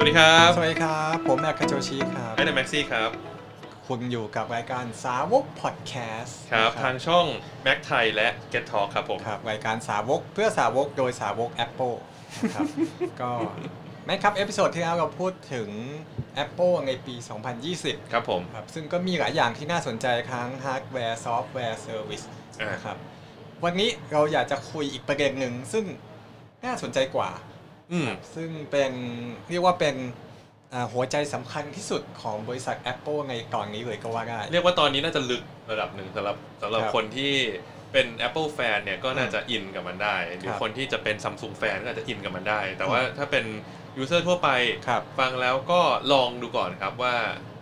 สวัสดีครับสวัสดีครับ ผมแอคคาโจชิครับไอ้เดอะแม็กซี่ครับ คุณอยู่กับรายการสาวกพอดแคสต์ครับนะทางช่องแม็กไทยและ Get Talk ครับผมครับรายการสาวกเพื่อสาวกโดยสาวก Apple นะครับก็แม่ครับ episode ที่แล้วเราพูดถึง Apple ในปี 2020 ครับผมครับซึ่งก็มีหลายอย่างที่น่าสนใจทั้งฮาร์ดแวร์ซอฟต์แวร์ service อ่านะครับวันนี้เราอยากจะคุยอีกประเด็นหนึ่งซึ่งน่าสนใจกว่า อืม ซึ่งเป็นเรียกว่าเป็นอ่าหัวใจสำคัญที่สุดของบริษัท Apple ในตอนนี้เลยก็ว่าได้ เรียกว่าตอนนี้น่าจะลึกระดับหนึ่งสำหรับสำหรับครับคนที่เป็น Apple แฟนเนี่ยก็น่าจะอินกับมันได้ หรือครับคนที่จะเป็น Samsung แฟนก็อาจจะอินกับมันได้ แต่ว่าถ้าเป็นยูเซอร์ทั่วไปครับฟังแล้วก็ลองดูก่อนครับว่า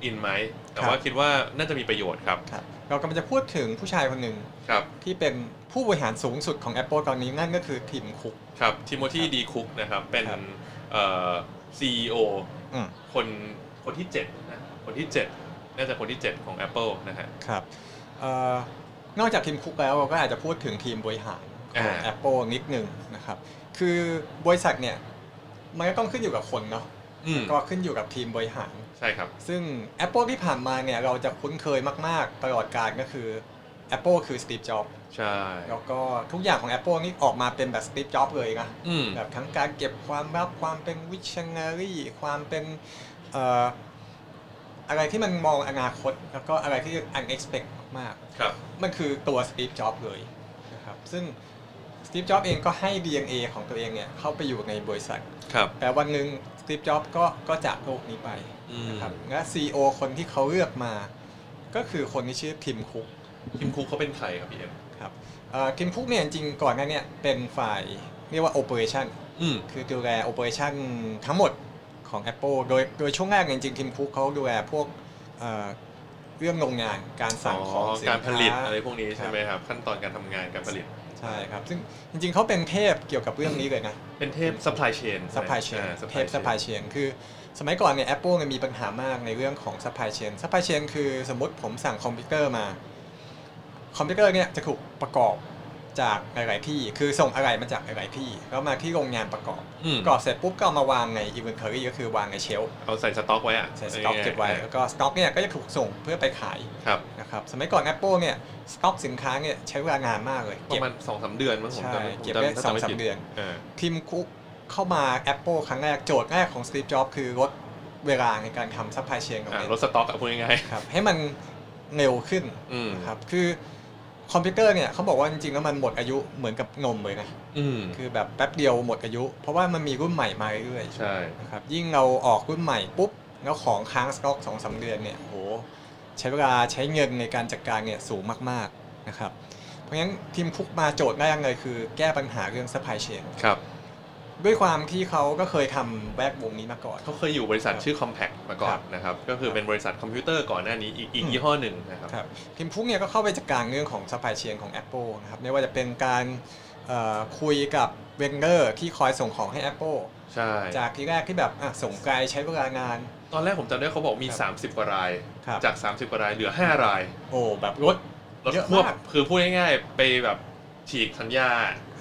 อินไหมแต่ว่าครับคิดว่าน่าจะมีประโยชน์ครับ ครับ เรากำลังจะพูดถึงผู้ชายคนหนึ่งครับที่เป็นผู้บริหารสูงสุดของ Apple ตอนนี้นั่นก็คือทีมคุก ครับทิโมธีดีคุกนะครับ เป็นครับเอ่อ CEO อืม คนคนที่7นะคนที่ 7 น่าจะคนที่ 7 ของ Apple นะฮะ ครับเอ่อนอกจากทีมคุกแล้วเราก็อาจจะพูดถึงทีมบริหารของ อ่า Apple นิดหนึ่งนะครับ คือบริษัทเนี่ยมันก็ต้องขึ้นอยู่กับคนเนาะ อืม ก็ขึ้นอยู่กับทีมบริหาร ใช่ครับ ซึ่ง Apple ที่ผ่านมาเนี่ยเราจะคุ้นเคยมาก ๆ ตลอดการก็คือ Apple คือ Steve Jobs ใช่ แล้วก็ทุกอย่างของ Apple นี่ออกมาเป็นแบบ Steve Jobs เลยนะ อืม แบบทั้งการเก็บความลับความเป็น visionary ความเป็นเอ่ออะไรที่มันมองอนาคต แล้วก็อะไรที่ unexpected มากครับ ๆมันคือตัว Steve Jobs เลยนะครับซึ่ง Steve Jobs เองก็ให้ DNA ของตัวเองเนี่ยเข้าไปอยู่ในบริษัท ครับ แต่วันหนึ่ง Steve Jobs ก็ก็จากโลกนี้ไปอืมนะครับและ CEO คนที่เขาเลือกมา ก็คือคนที่ชื่อทิมคุกทีมคุกเขาเป็นใครครับพี่เอ็มครับทิมคุกเนี่ยจริงๆก่อนหน้าเนี้เป็นฝ่ายเรียกว่า operation อืมคือดูแล operation ทั้งหมดของ Apple โดยโดยช่วงแรกเนี่ยจริงๆทิมคุกเขาดูแลพวก เอ่อเรื่องโรงงานการสั่งของสินค้การผลิตอะไรพวกนี้ใช่ไหมครับ ขั้นตอนการทำงานการผลิตใช่ครับ ซึ่งจริงๆเขาเป็นเทพเกี่ยวกับเรื่องนี้เลยนะ เป็นเทพ supply chain supply chain อ่าเทพ supply chain คือสมัยก่อนเนี่ย Apple เนี่ยมีปัญหามากในเรื่องของ supply chain supply chain คือสมมติผมสั่งคอมพิวเตอร์มา คอมพิวเตอร์เนี่ยจะถูกประกอบ จากหลาย ๆ ที่คือส่งอะไรมาจากหลาย ๆ ที่แล้วมาที่โรงงานประกอบอืม ประกอบเสร็จปุ๊บก็เอามาวางใน inventory ก็คือวางใน shelfเอาใส่สต็อกไว้อะใส่สต็อกเก็บไว้แล้วก็สต็อกเนี่ยก็จะถูกส่งเพื่อไปขายครับนะครับสมัยก่อน Apple เนี่ยสต็อกสินค้าเนี่ยใช้เวลานานมากเลยปเก็บ ระมาณสองสามเดือนมั้งผมใช่จำผมเก็บจำได้ถ้สองจำไม่สามผิเดือนอ่า Tim Cook เข้ามา Apple ครั้งแรกโจทย์แรกของ Steve Jobs คือลดเวลาในการทำ supply chain ของอ่ามันลดสต็อกอะพูดง่ายครับให้มันเร็วขึ้น ๆอืม นะครับ คือ คอมพิวเตอร์เนี่ยเขาบอกว่าจริงๆแล้วมันหมดอายุเหมือนกับนมเลยนะอืมคือแบบแป๊บเดียวหมดอายุ เพราะว่ามันมีรุ่นใหม่มาเรื่อยใช่ๆนะครับยิ่งเราออกรุ่นใหม่ปุ๊บแล้วของค้างสต็อกสองสามเดือนเนี่ยโหใช้เวลาใช้เงินในการจัดการเนี่ยสูงมากๆนะครับเพราะฉะนั้น Tim Cook มาโจทย์แรกเลยคือ แก้ปัญหาเรื่อง supply chain ครับ ด้วยความที่เขาก็เคยทำแวดวงนี้มาก่อน เขาเคยอยู่บริษัทชื่อ Compaq มาก่อครันบนะครับ ก็คือเป็นบริษัทคอมพิวเตอร์ก่อนหน้านี้อีกอีกอืมยี่ห้อหนึ่งนะครับ ครับ Tim Cook เนี่ยก็เข้าไปจัดการเรื่องของ supply chain ของ Apple นะครับไม่ว่าจะเป็นการเอ่อคุยกับ vendor ที่คอยส่งของให้ Apple ใช่ จากที่แรกที่แบบอะส่งไกลใช้เวลานาน ตอนแรกผมจำได้เขาบอกมี ครับ 30 กว่าราย ครับจาก 30 กว่ารายเหลือ 5 ราย โอ้แบบลดลดเยอะควบมาก คือพูดง่ายๆ ไปแบบ ฉีกสัญญา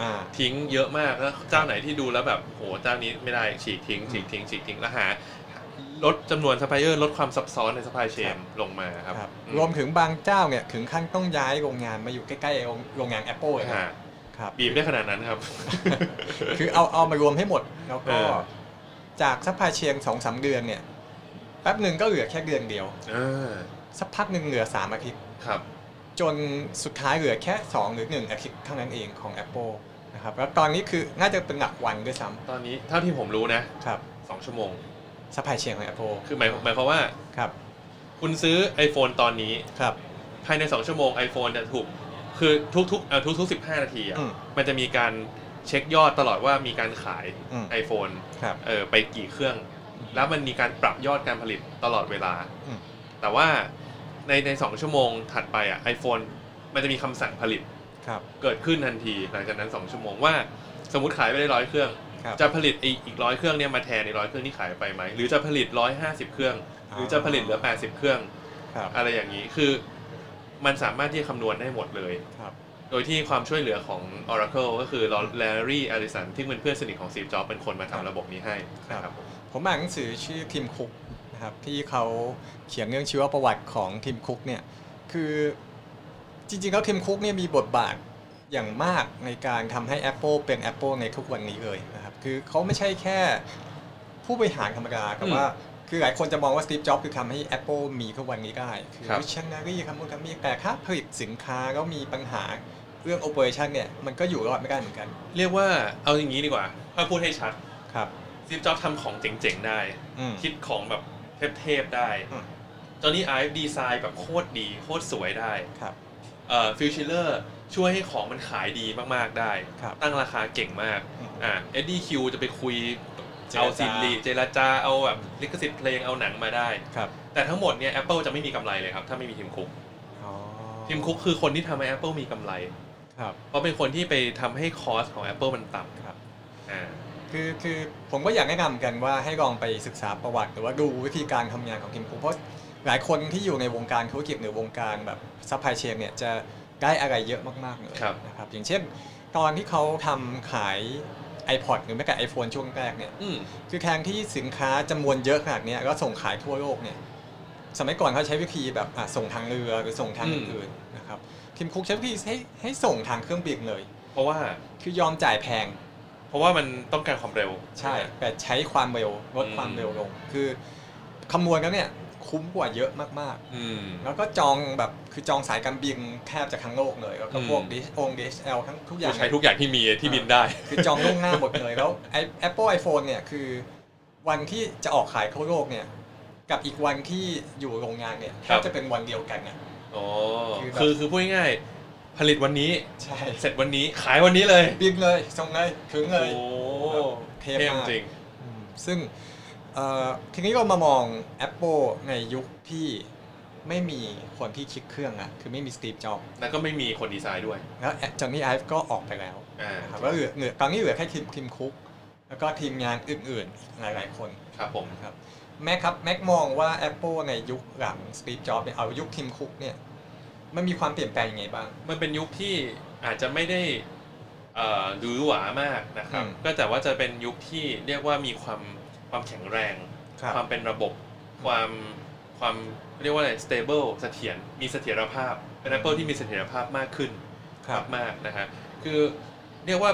อ่า ทิ้งเยอะมากแล้วเจ้าไหนที่ดูแล้วแบบโหเจ้านี้ไม่ได้ฉีกทิ้งฉีกทิ้งฉีกทิ้งแล้วหาลดจำนวนซัพพลายเออร์ลดความซับซ้อนใน supply chain ลงมาครับครับอืรวมถึงบางเจ้าเนี่ยถึงขั้นต้องย้ายโรงงานมาอยู่ใกล้ๆโรงโรงงาน Apple เลยนะฮะครับ บีบได้ขนาดนั้นครับ คือเอาเอามารวมให้หมด แล้วก็เออ จาก supply chain สองสามเดือนเนี่ยแป๊บหนึ่งก็เหลือแค่เดือนเดียว อ่าสักพักหนึ่งเหลือสามอาทิตย์ครับ จนสุดท้ายเหลือแค่ 2 หรือ 1 อาทิตย์เท่านั้นเองของ Apple นะครับแล้วตอนนี้คือน่าจะเป็นหลักวันด้วยซ้ตอนนี้เท่าที่ผมรู้นะำครับสองชั่วโมง supply chain ของ Apple คือหมายหมายความว่าครับคุณซื้อ iPhone ตอนนี้ ครับ ภายใน 2 ชั่วโมง iPhone จะถูก คือทุกๆเอ่อทุกๆ 15 นาทีอะอืมมันจะมีการเช็คยอดตลอดว่ามีการขาย อืม iPhone ครับ เออไปกี่เครื่อง แล้วมันมีการปรับยอดการผลิตตลอดเวลา อืม แต่ว่า ในในสองชั่วโมงถัดไปอะ iPhone มันจะมีคำสั่งผลิตครับ เกิดขึ้นทันทีหลังจากนั้น 2 ชั่วโมงว่า สมมติขายไปได้ร้อยเครื่อง ครับ จะผลิตอีกอีกร้อยเครื่องเนี่ยมาแทนในร้อยเครื่องที่ขายไปไหม หรือจะผลิต150เครื่อง หรือจะผลิตเหลือ80เครื่อง ครับอะไรอย่างนี้คือมันสามารถที่จะคำนวณได้หมดเลย ครับ โดยที่ความช่วยเหลือของ Oracle ก็คือ Larry Ellison ที่เป็นเพื่อนสนิทของ Steve Jobs เป็นคนมาครับทำระบบนี้ให้นะครับเพผมอ่านหนังสือชื่อทีมคุก นะครับที่เขาเขียนเรื่องชีวประวัติของทีมคุกเนี่ยคือจริงๆแล้วทีมคุกเนี่ยมีบทบาทอย่างมากในการทำให้ Apple เป็น Apple ในทุกวันนี้เลยนะครับคือเขาไม่ใช่แค่ผู้บริหารธรรมดาแต่อืมว่าคือหลายคนจะมองว่า Steve Jobs คือทำให้ Apple มีทุกวันนี้ได้ คือครับ visionary คำพูดคำนี้แต่ถ้าผลิตสินค้าแล้วมีปัญหาเรื่อง operation เนี่ยมันก็อยู่รอดไม่ได้เหมือนกัน เรียกว่าเอาอย่างนี้ดีกว่าถ้าพูดให้ชัดครับ Steve Jobs ทำของเจ๋งๆได้อืมคิดของแบบ เทพๆได้อืม Jony Ive ดีไซน์แบบโคตรดีโคตรสวยได้ครับ เอ่อ Phil Schiller ช่วยให้ของมันขายดีมากๆได้ ครับ ตั้งราคาเก่งมากอืม อ่าเอ็ดดี้คิวจะไปคุยเจรจา เอาซินลีเจรจาเอาแบบลิขสิทธิ์เพลงเอาหนังมาได้ ครับแต่ทั้งหมดเนี่ย Apple จะไม่มีกำไรเลยครับ ถ้าไม่มีทีมคุกอ๋อทีมคุกคือคนที่ทำให้ Apple มีกำไร ครับเพราะเป็นคนที่ไปทำให้คอสของ Apple มันต่ครับำอ่า คือคือผมก็อยากแนะนำกันว่าให้ลองไปศึกษาประวัติ หรือว่าดูวิธีการทำงานของทีมคุกเพราะหลายคนที่อยู่ในวงการธุรกิจหรือวงการแบบsupply chain เนี่ยจะได้อะไรเยอะมากๆเลยครับ นะครับอย่างเช่น ตอนที่เขาทำขาย iPod หรือแม้แต่ iPhone ช่วงแรกเนี่ย อืม คือแทนที่สินค้าจำนวนเยอะขนาดเนี้ยก็ส่งขายทั่วโลกเนี่ยสมัยก่อนเขาใช้วิธีแบบอะส่งทางเรือหรือส่งทางอืม อื่นๆนะครับ Tim Cook ใช้วิธีให้ให้ส่งทางเครื่องบินเลย เพราะว่าคือยอมจ่ายแพง เพราะว่ามันต้องการความเร็วใช่ แต่ใช้ความเร็วลดอืมความเร็วลง คือคำนวณแล้วเนี่ยคุ้มกว่าเยอะมากอืมๆแล้วก็จองแบบคือจองสายการบินแทบจะทั้งโลกเลย แล้วก็พวกอืม ดิองดิเอลทั้งทุกอย่างใช้ทุกอย่างที่มีที่บินได้ คือจองล่วงหน้าหมดเลยแล้วไอ Apple iPhone เนี่ยคือวันที่จะออกขายทั่วโลกเนี่ย กับอีกวันที่อยู่โรงงานเนี่ยแทครับ บจะเป็นวันเดียวกันเนี่ยอ๋อคือแบบ คือคือพูดง่ายๆ ผลิตวันนี้ ใช่เสร็จวันนี้ขายวันนี้เลยบินเลยส่งเลยถึงเลยโอ้เทเทพพมาก จริง อืมซึ่งเอ่อทีนี้เรามามอง Apple ในยุคที่ไม่มีคนที่คิดเครื่องอะคือไม่มีสตีฟจ็อบแล้วก็ไม่มีคนดีไซน์ด้วยแล้วจอห์นนี่ไอฟ์ก็ออกไปแล้ว อ่านะครับก็เหลือเหลือตอนนี้เหลือแค่ทีมทีมคุก แล้วก็ทีมงานอื่นๆ หลายๆ คนครับผม นะครับแม็กครับแม็กมองว่า Apple ในยุคหลังสตีฟจ็อบเนี่ยเอายุคทีมคุกเนี่ย มันมีความเปลี่ยนแปลงยังไงบ้าง มันเป็นยุคที่อาจจะไม่ได้เอ่อหรือหวามากนะครับ อืมก็แต่ว่าจะเป็นยุคที่เรียกว่ามีความความแข็งแรงความเป็นระบบ ความความเรียกว่าอะไร stable เสถียรมีเสถียรภาพเป็น Apple ที่มีเสถียรภาพมากขึ้น ครับ มากๆนะฮะ คือเรียกว่า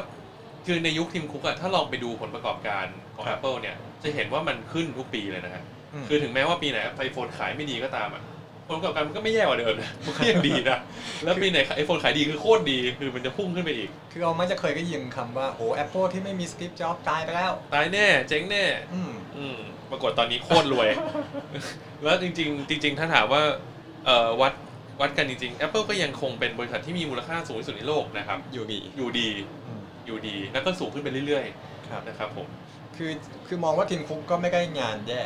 คือในยุคทีมคุกอะถ้าลองไปดูผลประกอบการของ ครับ Apple เนี่ย จะเห็นว่ามันขึ้นทุกปีเลยนะฮะมคือถึงแม้ว่าปีไหนไอโฟนขายไม่ดีก็ตามอะผ ลประกอบการมันก็ไม่แย่กว่าเดิมนะมันก็ยังดีนะแล้วปีไหนไอโฟนขายดีคือโคตรดีคือมันจะพุ่งขึ้นไปอีก คือเราไม่จะเคยได้ยินคำว่าโอ้ Apple ที่ไม่มีสตีฟจ็อบตายไปแล้ว ตายแน่เจ๊งแน่ อืม อืมปรากฏตอนนี้โคตรรวย แล้วจริง ๆ จริง ๆ ถ้าถามว่าเอ่อวัดวัดกันจริงๆ Apple ก็ยังคงเป็นบริษัทที่มีมูลค่าสูงที่สุดในโลกนะครับ อยู่ดีอยู่ดีอืมอยู่ดีแล้วก็สูงขึ้นไปเรื่อยครับ ๆนะครับผมคือคือมองว่าทีมคุกก็ไม่ได้งานแย่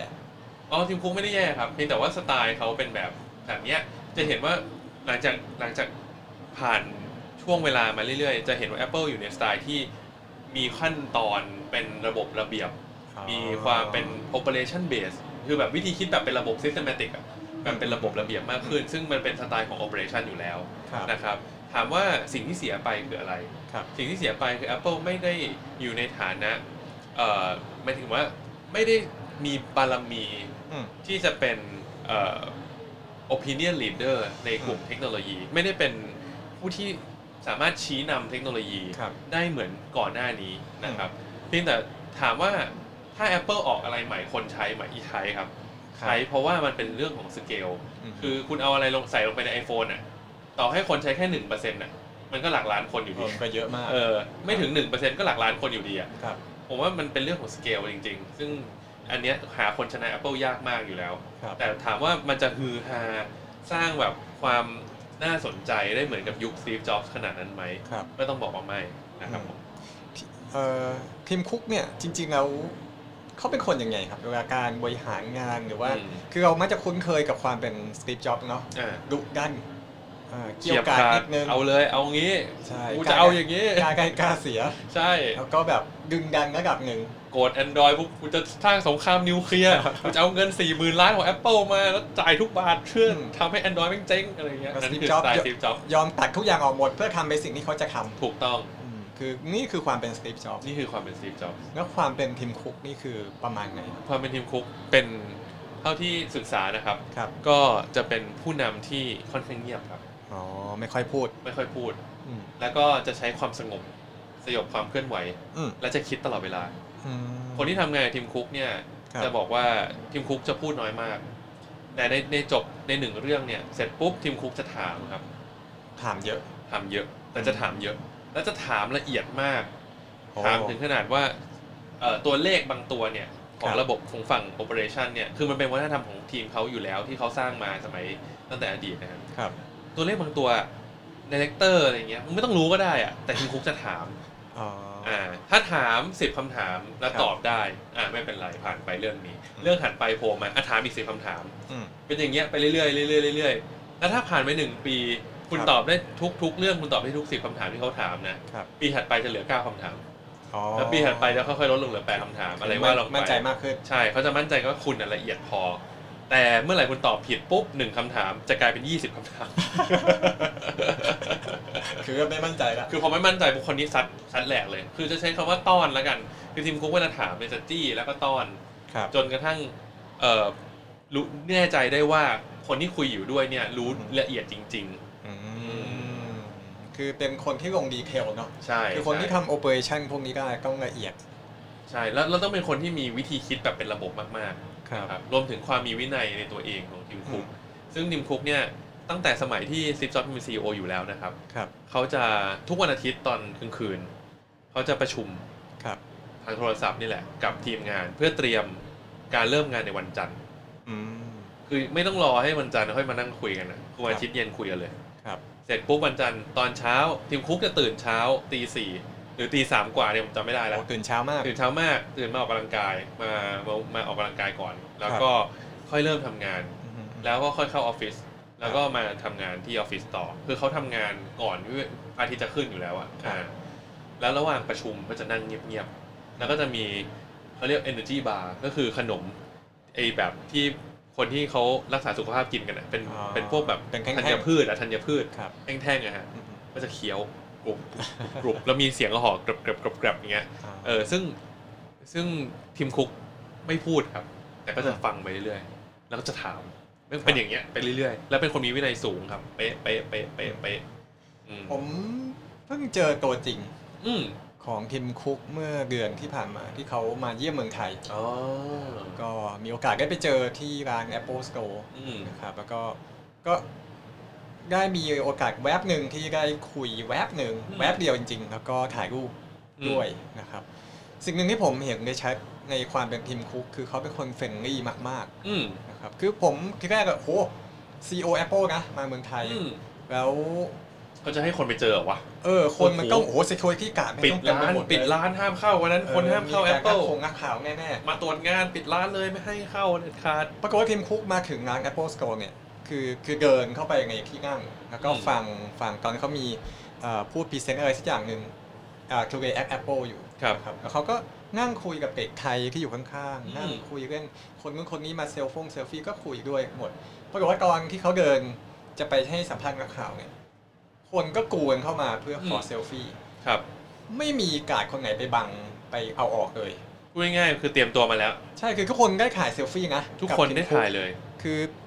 อ๋อทีมคุกไม่ได้แย่ครับเพียงแต่ว่าสไตล์เขาเป็นแบบ แบบเนี้ยจะเห็นว่าหลังจากหลังจากผ่านช่วงเวลามาเรื่อยๆ จะเห็นว่า Apple อยู่ในสไตล์ที่มีขั้นตอนเป็นระบบระเบียบ มีความเป็น operation base คือแบบวิธีคิดแบบเป็นระบบ systematic อะแบบเป็นระบบระเบียบมากขึ้น ซึ่งมันเป็นสไตล์ของ operation อยู่แล้วครับนะครับถามว่าสิ่งที่เสียไปคืออะไรครับสิ่งที่เสียไปคือ Apple ไม่ได้อยู่ในฐานะเอ่อหมายถึงว่าไม่ได้มีบารมีอืมที่จะเป็นเอ่อ opinion leader ในกลุ่มเทคโนโลยี ไม่ได้เป็นผู้ที่สามารถชี้นำเทคโนโลยีครับ ได้เหมือนก่อนหน้านี้นะครับเพียงแต่ถามว่าถ้า Apple ออกอะไรใหม่คนใช้ไหมอีใช้ครับครับ ใช้เพราะว่ามันเป็นเรื่องของสเกลคือคุณเอาอะไรลงใส่ลงไปใน iPhone อะต่อให้คนใช้แค่หนึ่งเปอร์เซ็นต์อะมันก็หลักล้านคนอยู่เอดีอก็เยอะมากเออไม่ถึงหนึ่งเปอร์เซ็นต์ก็หลักล้านคนอยู่ดีอะ ครับ ผมว่ามันเป็นเรื่องของสเกลจริง ๆ ซึ่ง อันเนี้ยหาคนชนะ Apple ยากมากอยู่แล้ว ครับ แต่ถามว่ามันจะฮือฮาสร้างแบบความน่าสนใจได้เหมือนกับยุค Steve Jobs ขนาดนั้นไหมครับ ก็ต้องบอกว่าไม่นะครับผม เอ่อทีมคุกเนี่ยจริง ๆ แล้วเขาเป็นคนยังไงครับเวลาการบริหารงานหรือว่า อืม คือเรามักจะคุ้นเคยกับความเป็นSteve Jobs เนาะอ่าดุดันเอ่อเกี่เฉียยวบกาดขานิดดนึงเอาเลยเอางี้ใช่กูจะเอาอย่างนี้กล้ากล้ากล้าเสีย ใช่แล้วก็แบบดึงดันระดับหนึ่งโกรธ Android ปุ๊บกูจะสร้างสงครามนิวเคลียร์กูจะเอาเงิน4 0,000ล้านของ Apple มาแล้วจ่ายทุกบาทเพื่อทำให้ Android แม่งเจ๊งอะไรเงี้ยแล้วนั่น Steve คือส Jobs ไตล์ Steve Jobs ยอมตัดทุกอย่างออกหมดเพื่อทำไปสิ่งที่เขาจะทำถูกต้องอืมคือนี่คือความเป็น Steve Jobs นี่คือความเป็น Steve Jobs แล้วความเป็น Tim Cook นี่คือประมาณไหนความเป็นทีมคุกเป็นเท่าที่ศึกษานะครับครับก็จะเป็นผู้นำที่ค่อนข้างเงียบครับ อ๋อไม่ค่อยพูด ไม่ค่อยพูด อืมแล้วก็จะใช้ความสงบสยบความเคลื่อนไหว อืมและจะคิดตลอดเวลา อืม คนที่ทำงานกับทีมคุกเนี่ยครับ จะบอกว่าทีมคุกจะพูดน้อยมาก แต่ในในจบในหนึ่งเรื่องเนี่ยเสร็จปุ๊บทีมคุกจะถามครับ ถามเยอะถามเยอะ แต่จะถามเยอะ แล้วจะถามละเอียดมาก โอ้ ถามถึงขนาดว่าเอ่อตัวเลขบางตัวเนี่ยของครับ ระบบของฝั่ง operation เนี่ยคือมันเป็นวัฒนธรรมของทีมเขาอยู่แล้วที่เขาสร้างมาสมัยตั้งแต่อดีตนะครับ ครับ ตัวเลขบางตัว director อะไรเงี้ยมึงไม่ต้องรู้ก็ได้อะแต่ Tim Cook จะถามอ๋อ อ่าถ้าถามสิบคำถามแล้วครับตอบได้อ่าไม่เป็นไรผ่านไปเรื่องนี้ อืม เรื่องถัดไปโผล่มาอะถามอีกสิบคำถาม อืม เป็นอย่างเงี้ยไปเรื่อยๆเรื่อยๆเรื่อยๆแล้วถ้าผ่านไปหนึ่งปี คุณครับตอบได้ทุกทุกเรื่องคุณตอบได้ทุกสิบคำถามที่เขาถามนะครับ ปีถัดไปจะเหลือเก้าคำถาม อ๋อแล้วปีถัดไปจะค่อยๆลดลงเหลือแปดคำถามอะไรว่าลงไปมั่นใจมากขึ้น ใช่เขาจะมั่นใจว่าคุณน่ะละเอียดพอ แต่เมื่อไหร่คุณตอบผิดปุ๊บหนึ่งคำถามจะกลายเป็นยี่สิบคำถาม คือไม่มั่นใจละคือพอไม่มั่นใจบุคคลนี้ซัดซัดแหลกเลย คือจะใช้คำว่าต้อนแล้วกัน คือทีมคุกเวลาถามเนี่ยจะจี้แล้วก็ต้อนครับจนกระทั่งเอ่อรู้แน่ใจได้ว่าคนที่คุยอยู่ด้วยเนี่ยรู้ละเอียดจริงอืมคือเป็นคนที่ลงดีเทลเนาะๆใช่คือคนที่ใช่ทำโอเปอเรชันพวกนี้ได้ต้องละเอียด ใช่แล้วเราต้องเป็นคนที่มีวิธีคิดแบบเป็นระบบมากครับๆนะ ครับรวมถึงความมีวินัยในตัวเองของทีมคุกอืมซึ่งทีมคุกเนี่ยตั้งแต่สมัยที่ซิปซอฟเป็นซีออยู่แล้วนะครับครับเขาจะทุกวันอาทิตย์ตอนกลางคืนเขาจะประชุมครับทางโทรศัพท์นี่แหละกับทีมงานเพื่อเตรียมการเริ่มงานในวันจันทร์อืมคือไม่ต้องรอให้วันจันทร์ค่อยมานั่งคุยกันนะคือวันอาทิตย์เย็นคุยกันเลยครับ เสร็จปุ๊บวันจันทร์ตอนเช้า ทีมคุกจะตื่นเช้าตีสี่ หรือตีสามกว่าเนี่ยผมจำไม่ได้แล้ว โอ้ตื่นเช้ามาก ตื่นเช้ามาก ตื่นมาออกกำลังกายมามามาออกกำลังกายก่อน แล้วก็ค่อยเริ่มทำงาน อืมแล้วก็ค่อยเข้าออฟฟิศแล้วก็มาทำงานที่ออฟฟิศต่อ คือเขาทำงานก่อนที่พระอาทิตย์จะขึ้นอยู่แล้วอะอ่าแล้วระหว่างประชุมก็จะนั่งเงียบๆแล้วก็จะมีเขาเรียก energy bar ก็คือขนมไอแบบที่คนที่เขารักษาสุขภาพกินกันอะเป็นอ๋อเป็นพวกแบบเป็นแท่งๆธัญพืชอะธัญพืชครับ แท่งๆอะฮะอืมก็จะเคี้ยว กรุบกรุบกรุบแล้วมีเสียงกระหอกกรบกรบกรบกรบอย่างเงี้ยอ่าเออซึ่งซึ่งทีมคุกไม่พูดครับ แต่ก็จะฟังไปเรื่อยๆแล้วก็จะถามเป็นเป็นอย่างเงี้ยไปเรื่อยๆ แล้วเป็นคนมีวินัยสูงครับ เป๊ะเป๊ะเป๊ะเป๊ะเป๊ะอืมผมเพิ่งเจอตัวจริง อืมของ Tim Cook เมื่อเดือนที่ผ่านมาที่เขามาเยี่ยมเมืองไทยอ๋อก็มีโอกาสได้ไปเจอที่ร้าน Apple Store อืมนะครับแล้วก็ก็ ได้มีโอกาสแวบหนึ่งที่ได้คุยแวบหนึ่งอืม แวบเดียวจริง ๆ แล้วก็ถ่ายรูปอืมด้วยนะครับ สิ่งหนึ่งที่ผมเห็นได้ชัดในความเป็น Tim Cook คือเขาเป็นคน friendly มากอืมๆนะครับคือผมทีแรกอะโหซีโอ Apple นะมาเมืองไทย อืมแล้วเขาจะให้คนไปเจอเหรอวะ เออคนมันก็โอ้โอ้โห โห security guard ไม่ปิดต้องเต็มร้าไปนหมดเลยปิดร้านห้ามเข้าวันนั้นเออคนห้ามเข้าการ Apple คงนักข่าวแน่ๆ มาตรวจงานปิดร้านเลยไม่ให้เข้าเด็ดขาด ปรากฏว่าทีมคุกมาถึงร้าน Apple Store เนี่ย คือคือเดินเข้าไปในที่นั่ง แล้วก็อืมฟังฟังตอนนนเขามีเอ่อพูดพรีเซนต์อะไรสักอย่างหนึ่งอ่า Today at Apple อยู่ครับครับแล้วเขาก็นั่งคุยกับเด็กไทยที่อยู่ข้างอืมๆนั่งคุยเรื่องคนนู้นคนนี้มาเซลฟงเซลฟี่ก็คุยด้วยหมดปรากฏว่าตอนที่เขาเดินจะไปให้สัมภาษณ์นักข่าวเนี่ยคนก็กรูกันเข้ามาเพื่อขอเซลฟี่ครับ ไม่มีการดคนไหนไปบังไปเอาออกเลยพูดง่ายๆคือเตรียมตัวมาแล้ว ใช่คือทุกคนได้ถ่ายเซลฟี่นะทุกคนบทีมได้คุกถ่ายเลย คือจ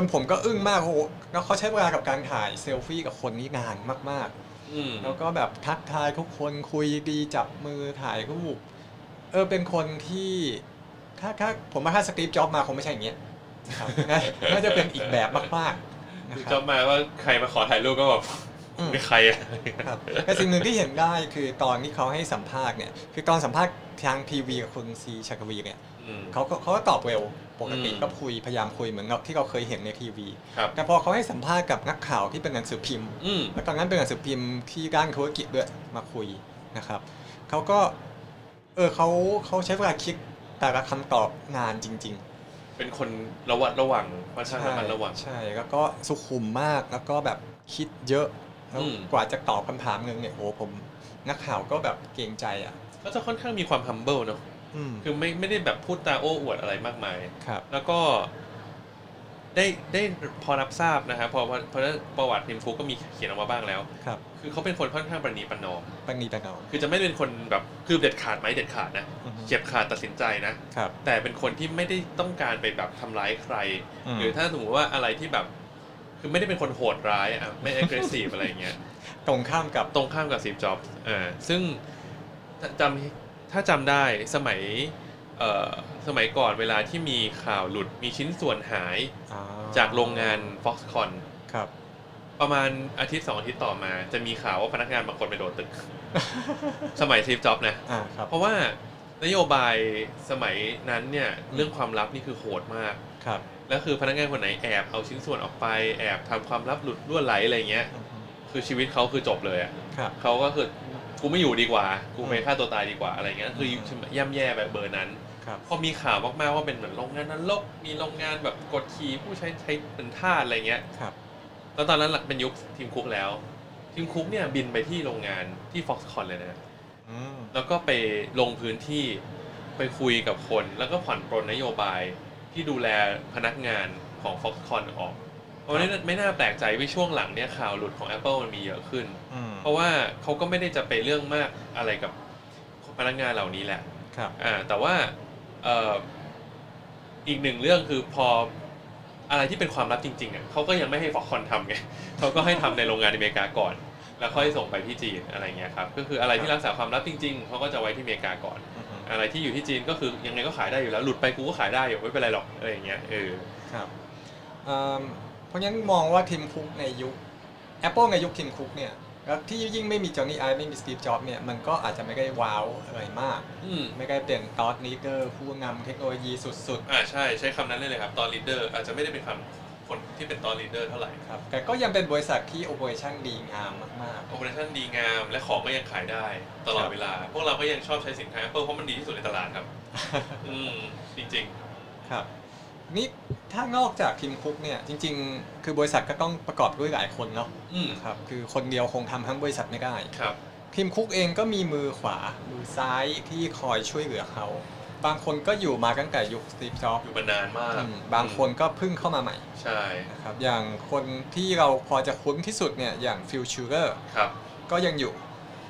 นผมก็อึ้งมากโอ้โหแล้วเขาใช้เวลากับการถ่ายเซลฟี่กับคนนี้นานมากอืม ๆ แล้วก็แบบทักทายทุกคนคุยดีจับมือถ่ายรูปเออเป็นคนที่ถ้าถ้าผมว่าถ้าสตีฟจ็อบมาคงไม่ใช่อย่างเงี้ยนะครับน่าน่าจะเป็นอีกแบบมากๆนะคจรับบมาว่าใครมาขอถ่ายรูปก็แบบอืมเป็นใครอะ ครับแต่สิ่งหนึ่งที่เห็นได้คือตอนที่เขาให้สัมภาษณ์เนี่ย คือตอนสัมภาษณ์ทางทีวีกับคุณซีชักวีเนี่ยอืม เขาก็เขาก็ตอบเร็วปกติอืมก็คุยพยายามคุยเหมือนกับที่เราเคยเห็นในทีวีครับแต่พอเขาให้สัมภาษณ์กับนักข่าวที่เป็นหนังสือพิมพ์อืมแล้วตอนนั้นเป็นหนังสือพิมพ์ที่ด้านธุรกิจด้วยมาคุยนะครับเขาก็เออเขาเขาใช้เวลาคิดแต่ละคำตอบงานจริงเป็นคนระวัดระวังค่อนๆข้างระมัดระวังใช่แล้วก็สุขุมมากแล้วก็แบบคิดเยอะแล้วอืมกว่าจะตอบคำถามหนึ่งเนี่ยโอ้ผมนักข่าวก็แบบเกรงใจอะก็จะค่อนข้างมีความ humble เนอะอืม คือไม่ไม่ได้แบบพูดตาโอ้อวดอะไรมากมายครับ แล้วก็ได้ได้พอรับทราบนะครับพอพอเพราะฉะนั้นประวัติทีมฟุกก็มีเขียนออกมาบ้างแล้ว ครับ คือเขาเป็นคนค่อนข้างประนีประนอมปังนีปังนอมคือจะไม่เป็นคนแบบคือเด็ดขาดไหมเด็ดขาดนะอือฮึเฉียบขาดตัดสินใจนะครับ แต่เป็นคนที่ไม่ได้ต้องการไปแบบทำร้ายใครอืมหรือถ้าสมมติว่าอะไรที่แบบ คือไม่ได้เป็นคนโหดร้ายอะไม่ aggressive อะไรอย่างเงี้ยตรงข้ามกับตรงข้ามกับซีฟจ็อบส์อ่าซึ่งถ้าจำ ถ้าจำได้สมัยเอ่อสมัยก่อนเวลาที่มีข่าวหลุดมีชิ้นส่วนหายอ่จากโรงงาน Foxconn ครับประมาณอาทิตย์สองอาทิตย์ต่อมา จะมีข่าวว่าพนักงานบางคนไปโดดตึก สมัยซีฟจ็อบส์นะอ่าครับเพราะว่านโยบายสมัยนั้นเนี่ยเรื่องความลับนี่คือโหดมากครับแล้วคือพนักงานคนไหนแอบเอาชิ้นส่วนออกไปแอบทำความลับหลุดรั่วไหลอะไรเงี้ยอืมคือชีวิตเขาคือจบเลยอะครับเขาก็คือ กูไม่อยู่ดีกว่า กูไปอืมฆ่าตัวตายดีกว่าอะไรเงี้ย คืออืมย่ำแย่แบบเบอร์นั้น ครับพอมีข่าวมากๆว่าเป็นเหมือนโรงงานนรกมีโรงงานแบบกดขี่ผู้ใช้ใช้เป็นทาสอะไรเงี้ย ครับ แล้วตอนนั้นเป็นยุคทีมคุกแล้ว ทีมคุกเนี่ยบินไปที่โรงงานที่ Foxconn เลยนะ อืมแล้วก็ไปลงพื้นที่ไปคุยกับคน แล้วก็ผ่อนปรนนโยบายที่ดูแลพนักงานของ Foxconn ออก เพราะฉะนั้นไม่น่าแปลกใจว่าช่วงหลังเนี่ยข่าวหลุดของ Apple มันมีเยอะขึ้น อืม เพราะว่าเขาก็ไม่ได้จะไปเรื่องมากอะไรกับพนักงานเหล่านี้แหละ ครับ อ่าแต่ว่าเอ่ออีกหนึ่งเรื่องคือพออะไรที่เป็นความลับจริงๆอะเขาก็ยังไม่ให้ Foxconn ทำไง เขาก็ให้ทำในโรงงานอเมริกาก่อน แล้วค่อยส่งไปที่จีนอะไรเงี้ยครับก็คืออะไรที่รักษาความลับจริงๆเขาก็จะไว้ที่อเมริกาก่อน อืมอะไรที่อยู่ที่จีนก็คือยังไงก็ขายได้อยู่แล้วหลุดไปกูก็ขายได้อยู่ไม่เป็นไรหรอกอะไรอย่างเงี้ยเออ ครับเอิ่มเพ ราะงั้นมองว่าทีมคุกในยุค Apple ในยุค Tim Cook เนี่ยแล้วที่ยิ่งไม่มีจอห์นนี่ไอว์ไม่มี Steve Jobs เนี่ยมันก็อาจจะไม่ได้ว้าวอะไรมาก อืมไม่ได้เป็น thought leader ผู้นำเทคโนโลยีสุดอ่าใช่ใช้คำนั้นได้เลยครับ thought leader อาจจะไม่ได้เป็นคำคนที่เป็น thought leader เท่าไหร่ๆครับแต่ก็ยังเป็นบริษัทที่ operation ดีงามมากโอเ operation ดีงามและของก็ยังขายได้ตลอดครับเวลา พวกเราก็ยังชอบใช้สินค้า Apple เพราะมันดีที่สุดในตลาดครับ ๆ อืมจริงครับ นี่ถ้านอกจาก Tim Cook เนี่ยจริง ๆ คือบริษัทก็ต้องประกอบด้วยหลายคนเนาะๆอืมครับคือคนเดียวคงทำทั้งบริษัทไม่ได้ ครับ Tim Cook เองก็มีมือขวา มือซ้ายที่คอยช่วยเหลือเขา บางคนก็อยู่มาตั้งแต่ยุค Steve Jobs อยู่มานานมากบางคนก็เพิ่งเข้ามาใหม่ใช่นะครับอย่างคนที่เราพอจะคุ้นที่สุดเนี่ยอย่าง Phil Schiller ครับก็ยังอยู่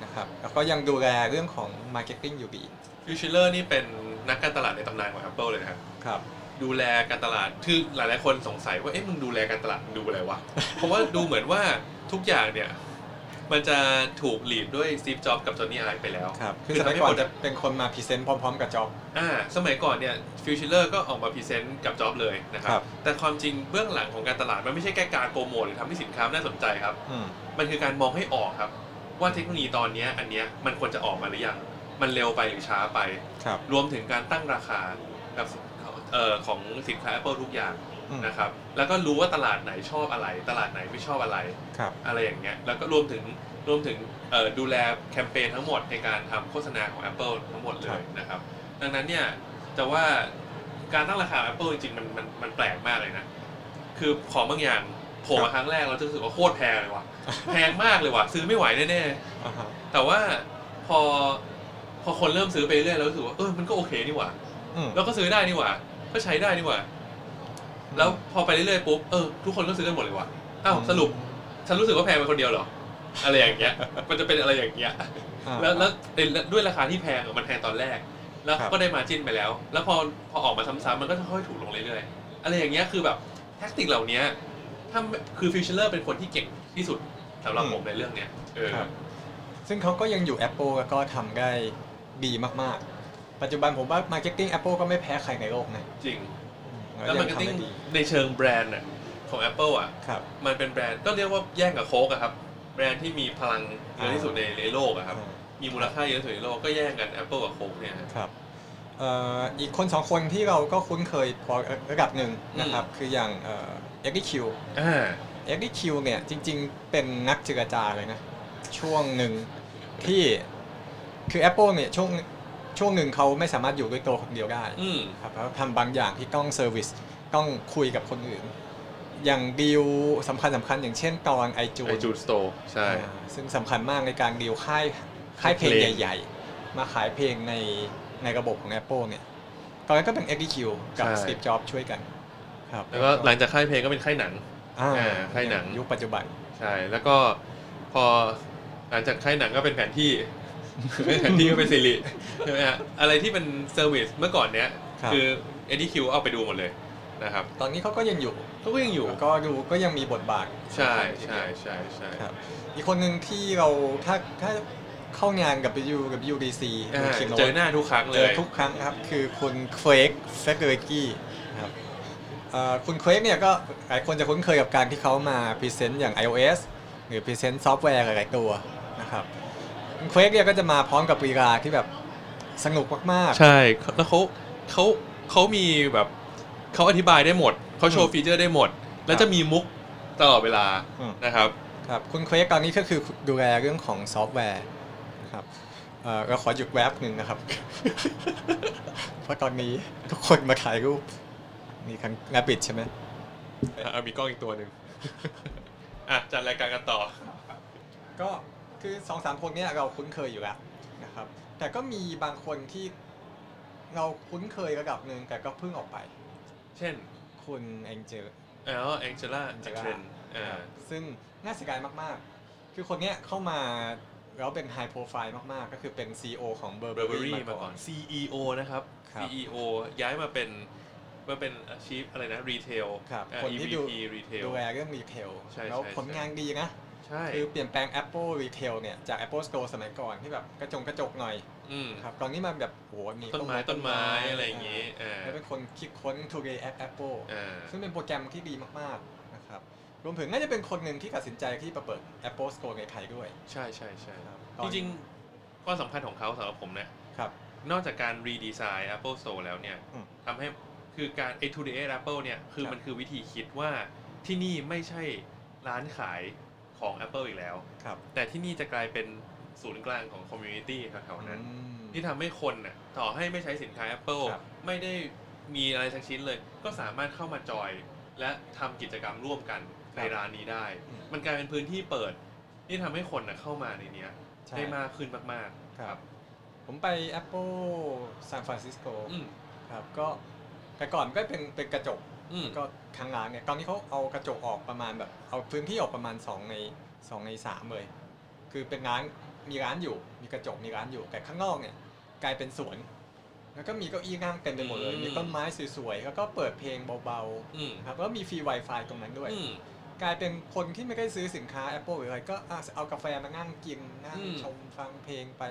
นะครับแล้วก็ยังดูแลเรื่องของ marketing อยู่ดีPhil Schiller นี่เป็นนักการตลาดในตำนานของ Apple เลยนะครับครับ ดูแลการตลาด คือหลาย ๆ คนสงสัยว่า เอ๊ะ มึงดูแลการตลาดมึงดูอะไรวะ เพราะว่าดูเหมือนว่าทุกอย่างเนี่ย มันจะถูก lead ด้วย Steve Jobs กับจอห์นนี่ไอไปแล้ว ครับ คือคือสมัยทำให้ก่อนคนจะเป็นคนมา present พร้อม ๆ กับจ็อบ อ่า สมัยก่อนเนี่ย Phil Schiller ก็ออกมา present กับจ็อบเลยนะครับครับแต่ความจริงเบื้องหลังของการตลาดมันไม่ใช่แค่การโปรโมทหรือทำให้สินค้าน่าสนใจครับอืมมันคือการมองให้ออกครับ ว่าเทคโนโลยีตอนเนี้ยอันเนี้ยมันควรจะออกมาหรือยัง มันเร็วไปหรือช้าไปครับรวมถึงการตั้งราคากับเอ่อของสินค้า Apple ทุกอย่างอืม นะครับ แล้วก็รู้ว่าตลาดไหนชอบอะไร ตลาดไหนไม่ชอบอะไร ครับ อะไรอย่างเงี้ย แล้วก็รวมถึงรวมถึงเอ่อดูแลแคมเปญทั้งหมดในการทำโฆษณาของ Apple ทั้งหมดเลยนะครับ ดังนั้นเนี่ยจะว่าการตั้งราคา Apple จริงๆมันมันมันแปลกมากเลยนะ คือของบางอย่างโผล่มาครั้งแรกเราจะรู้สึกว่าโคตรแพงเลยว่ะ แพงมากเลยว่ะ ซื้อไม่ไหวแน่ๆ อ่าฮะแต่ว่าพอพอคนเริ่มซื้อไปเรื่อยแล้วรู้สึกว่าเออมันก็โอเคนี่หว่าอืม แล้วก็ซื้อได้นี่หว่า ก็ใช้ได้นี่หว่า แล้วพอไปเรื่อยๆปุ๊บเออทุกคนก็ซื้อกันหมดเลยว่ะอ้าวสรุป ฉันรู้สึกว่าแพงไปคนเดียวเหรออะไรอย่างเงี้ย มันจะเป็นอะไรอย่างเงี้ยอ่าแล้วแล้วด้วยราคาที่แพงอะมันแพงตอนแรก แล้วครับก็ได้มาจิ้นไปแล้ว แล้วพอพอออกมาซ้ำๆมันก็จะค่อยๆถูกลงเรื่อยๆอะไรอย่างเงี้ยคือแบบ tactic เหล่านี้ถ้าไม่คือ Phil Schiller เป็นคนที่เก่งที่สุดสำหรับผมในเรื่องเนี้ยเออครับซึ่งเขาก็ยังอยู่ Apple แล้วก็ทำได้ดีมากๆ ปัจจุบันผมว่า Marketing Apple ก็ไม่แพ้ใครในโลกนะจริงอืมแล้วมันก็ยังทำ marketing ได้ดีในเชิงแบรนด์อะของ Apple อะ ครับ มันเป็นแบรนด์ก็เรียกว่าแย่งกับโค้กอะครับ แบรนด์ที่มีพลังเยอะที่สุดในในโลกอะครับ มีมูลค่าเยอะที่สุดในโลกก็แย่งกัน Apple กับโค้กเนี่ยฮะ ครับเอ่ออีกคนสองคนที่เราก็คุ้นเคยพอระดับหนึ่งนะครับ คืออย่าง Eddy Cue อ่า Eddy Cue เนี่ยจริงๆ เป็นนักเจรจาเลยนะ ช่วงหนึ่งที่คือ Apple เนี่ยช่วง ช่วงหนึ่งเขาไม่สามารถอยู่ด้วยตัวคนเดียวได้อืม ครับแล้วทำบางอย่างที่ต้อง service ต้องคุยกับคนอื่น อย่างดีลสำคัญสำคัญอย่างเช่นตอนไอiTunes iTunes Store ใช่ ซึ่งสำคัญมากในการดีลค่ายค่ายเพลงเพลง ใหญ่ ๆ มาขายเพลงในในระบบของ Apple เนี่ย ตอนนั้นก็เป็น XDQ กับ Steve Jobs ช่วยกันครับแล้วก็หลังจากค่ายเพลงก็เป็นค่ายหนัง อ่าอ่าค่ายหนัง ยุคปัจจุบัน ใช่ แล้วก็พอหลังจากค่ายหนังก็เป็นแผนที่แผ นที่ก็เป็น Siri ใช่ไหมฮะอะไรที่เป็น service เมื่อก่อนเนี้ยครับ คือ Eddy Cue เอาไปดูหมดเลยนะครับตอนนี้เขาก็ยังอยู่เขาก็ยังอยู่แล้วก็ดูก็ยังมีบทบาทใช่สำคัญทีใช่เดียวใช่ใช่ใช่ ครับอีกคนหนึ่งที่เราถ้าถ้าเข้างานกับ WWDC อ่าคิมโนเจอหน้าทุกครั้งเลยเจอ ทุกครั้งครับ คือคุณเควกเฟเกอร์กี้ครับเอ่อคุณเควกเนี่ยก็หลายคนจะคุ้นเคยกับการที่เขามา present อย่าง iOS หรือ present ซอฟต์แวร์หลายๆตัวนะครับคุณ เควกเนี่ยก็จะมาพร้อมกับลีลาที่แบบสนุกมากๆ ใช่ แล้วเขาเขาเขามีแบบเขาอธิบายได้หมด เขาโชว์อืม feature ได้หมด แล้วจะมีมุกตลอดเวลาอืมนะครับครับคุณเควกตอนนี้ก็คือดูแลเรื่องของซอฟต์แวร์นะครับเอ่อเราขอหยุดแวบหนึ่งนะครับ เพราะตอนนี้ทุกคนมาถ่ายรูปมีคันแรปิดใช่ไหมเอามีกล้องอีกตัวหนึ่งอะจัดรายการกันต่อ ก็ คือสองสามคนเนี้ยเราคุ้นเคยอยู่แล้วนะครับแต่ก็มีบางคนที่เราคุ้นเคยระดับหนึ่งแต่ก็เพิ่งออกไป เช่นคุณ Angelaอ๋อ Angela Ahrendts อ่าซึ่งน่าเสียดายมากๆ คือคนเนี้ยเข้ามาแล้วเป็น high profile มากๆ ก็คือเป็น CEO ของ Burberry Burberry มาก่ก่อน CEO นะครับครับ CEO ย้ายมาเป็นมาเป็นอาชีพอะไรนะ retail ครับคนที่ดูรีเทลดูแลเรื่องรีเทลใช่แล้วใช่ผลงานดีนะ ใช่คือเปลี่ยนแปลง Apple Retail เนี่ยจาก Apple Store สมัยก่อนที่แบบกระจงกระจกหน่อยอืมครับตอนนี้มาแบบโหมีต้นไม้ต้นไม้อะไรอย่างงี้อ่าแล้วเป็นคนคิดค้น Today at Apple อ่าซึ่งเป็นโปรแกรมที่ดีมากๆนะครับรวมถึงน่าจะเป็นคนหนึ่งที่ตัดสินใจที่มาเปิด Apple Store ในไทยด้วย ใช่ใช่ใช่ครับจริงๆความสำคัญของเขาสำหรับผมเนี่ยครับนอกจากการรีดีไซน์ Apple Store แล้วเนี่ยอืมทำให้คือการ Today at Apple เนี่ยคือครับมันคือวิธีคิดว่าที่นี่ไม่ใช่ร้านขาย ของ Apple อีกแล้ว ครับแต่ที่นี่จะกลายเป็นศูนย์กลางของ community แถวๆนั้นอืมที่ทำให้คนน่ะต่อให้ไม่ใช้สินค้า Apple ครับ ไม่ได้มีอะไรสักชิ้นเลย ก็สามารถเข้ามาจอย และทำกิจกรรมร่วมกันในร้านนี้ได้ อืม มันกลายเป็นพื้นที่เปิด ที่ทำให้คนน่ะเข้ามาในเนี้ยใช่ ได้มากขึ้นมากๆครับ ผมไป Apple San Francisco อืม ครับก็แต่ก่อนก็เป็นเป็นกระจก อืมก็ทางร้านเนี่ยตอนนี้เขาเอากระจกออกประมาณแบบเอาพื้นที่ออกประมาณ2ใน2ใน3เลย คือเป็นร้านมีร้านอยู่ มีกระจกมีร้านอยู่แต่ข้างนอกเนี่ยกลายเป็นสวน แล้วก็มีเก้าอี้นั่งเต็มไปหมดเลย อืม มีต้นไม้สวยๆแล้วก็เปิดเพลงเบาอืมๆครับแล้วมีฟรี Wi-Fi ตรงนั้นด้วย อืม กลายเป็นคนที่ไม่ได้ซื้อสินค้า Apple หรืออะไรก็อะเอากาแฟมานั่งกินนั่งอืม ชมฟังเพลงไป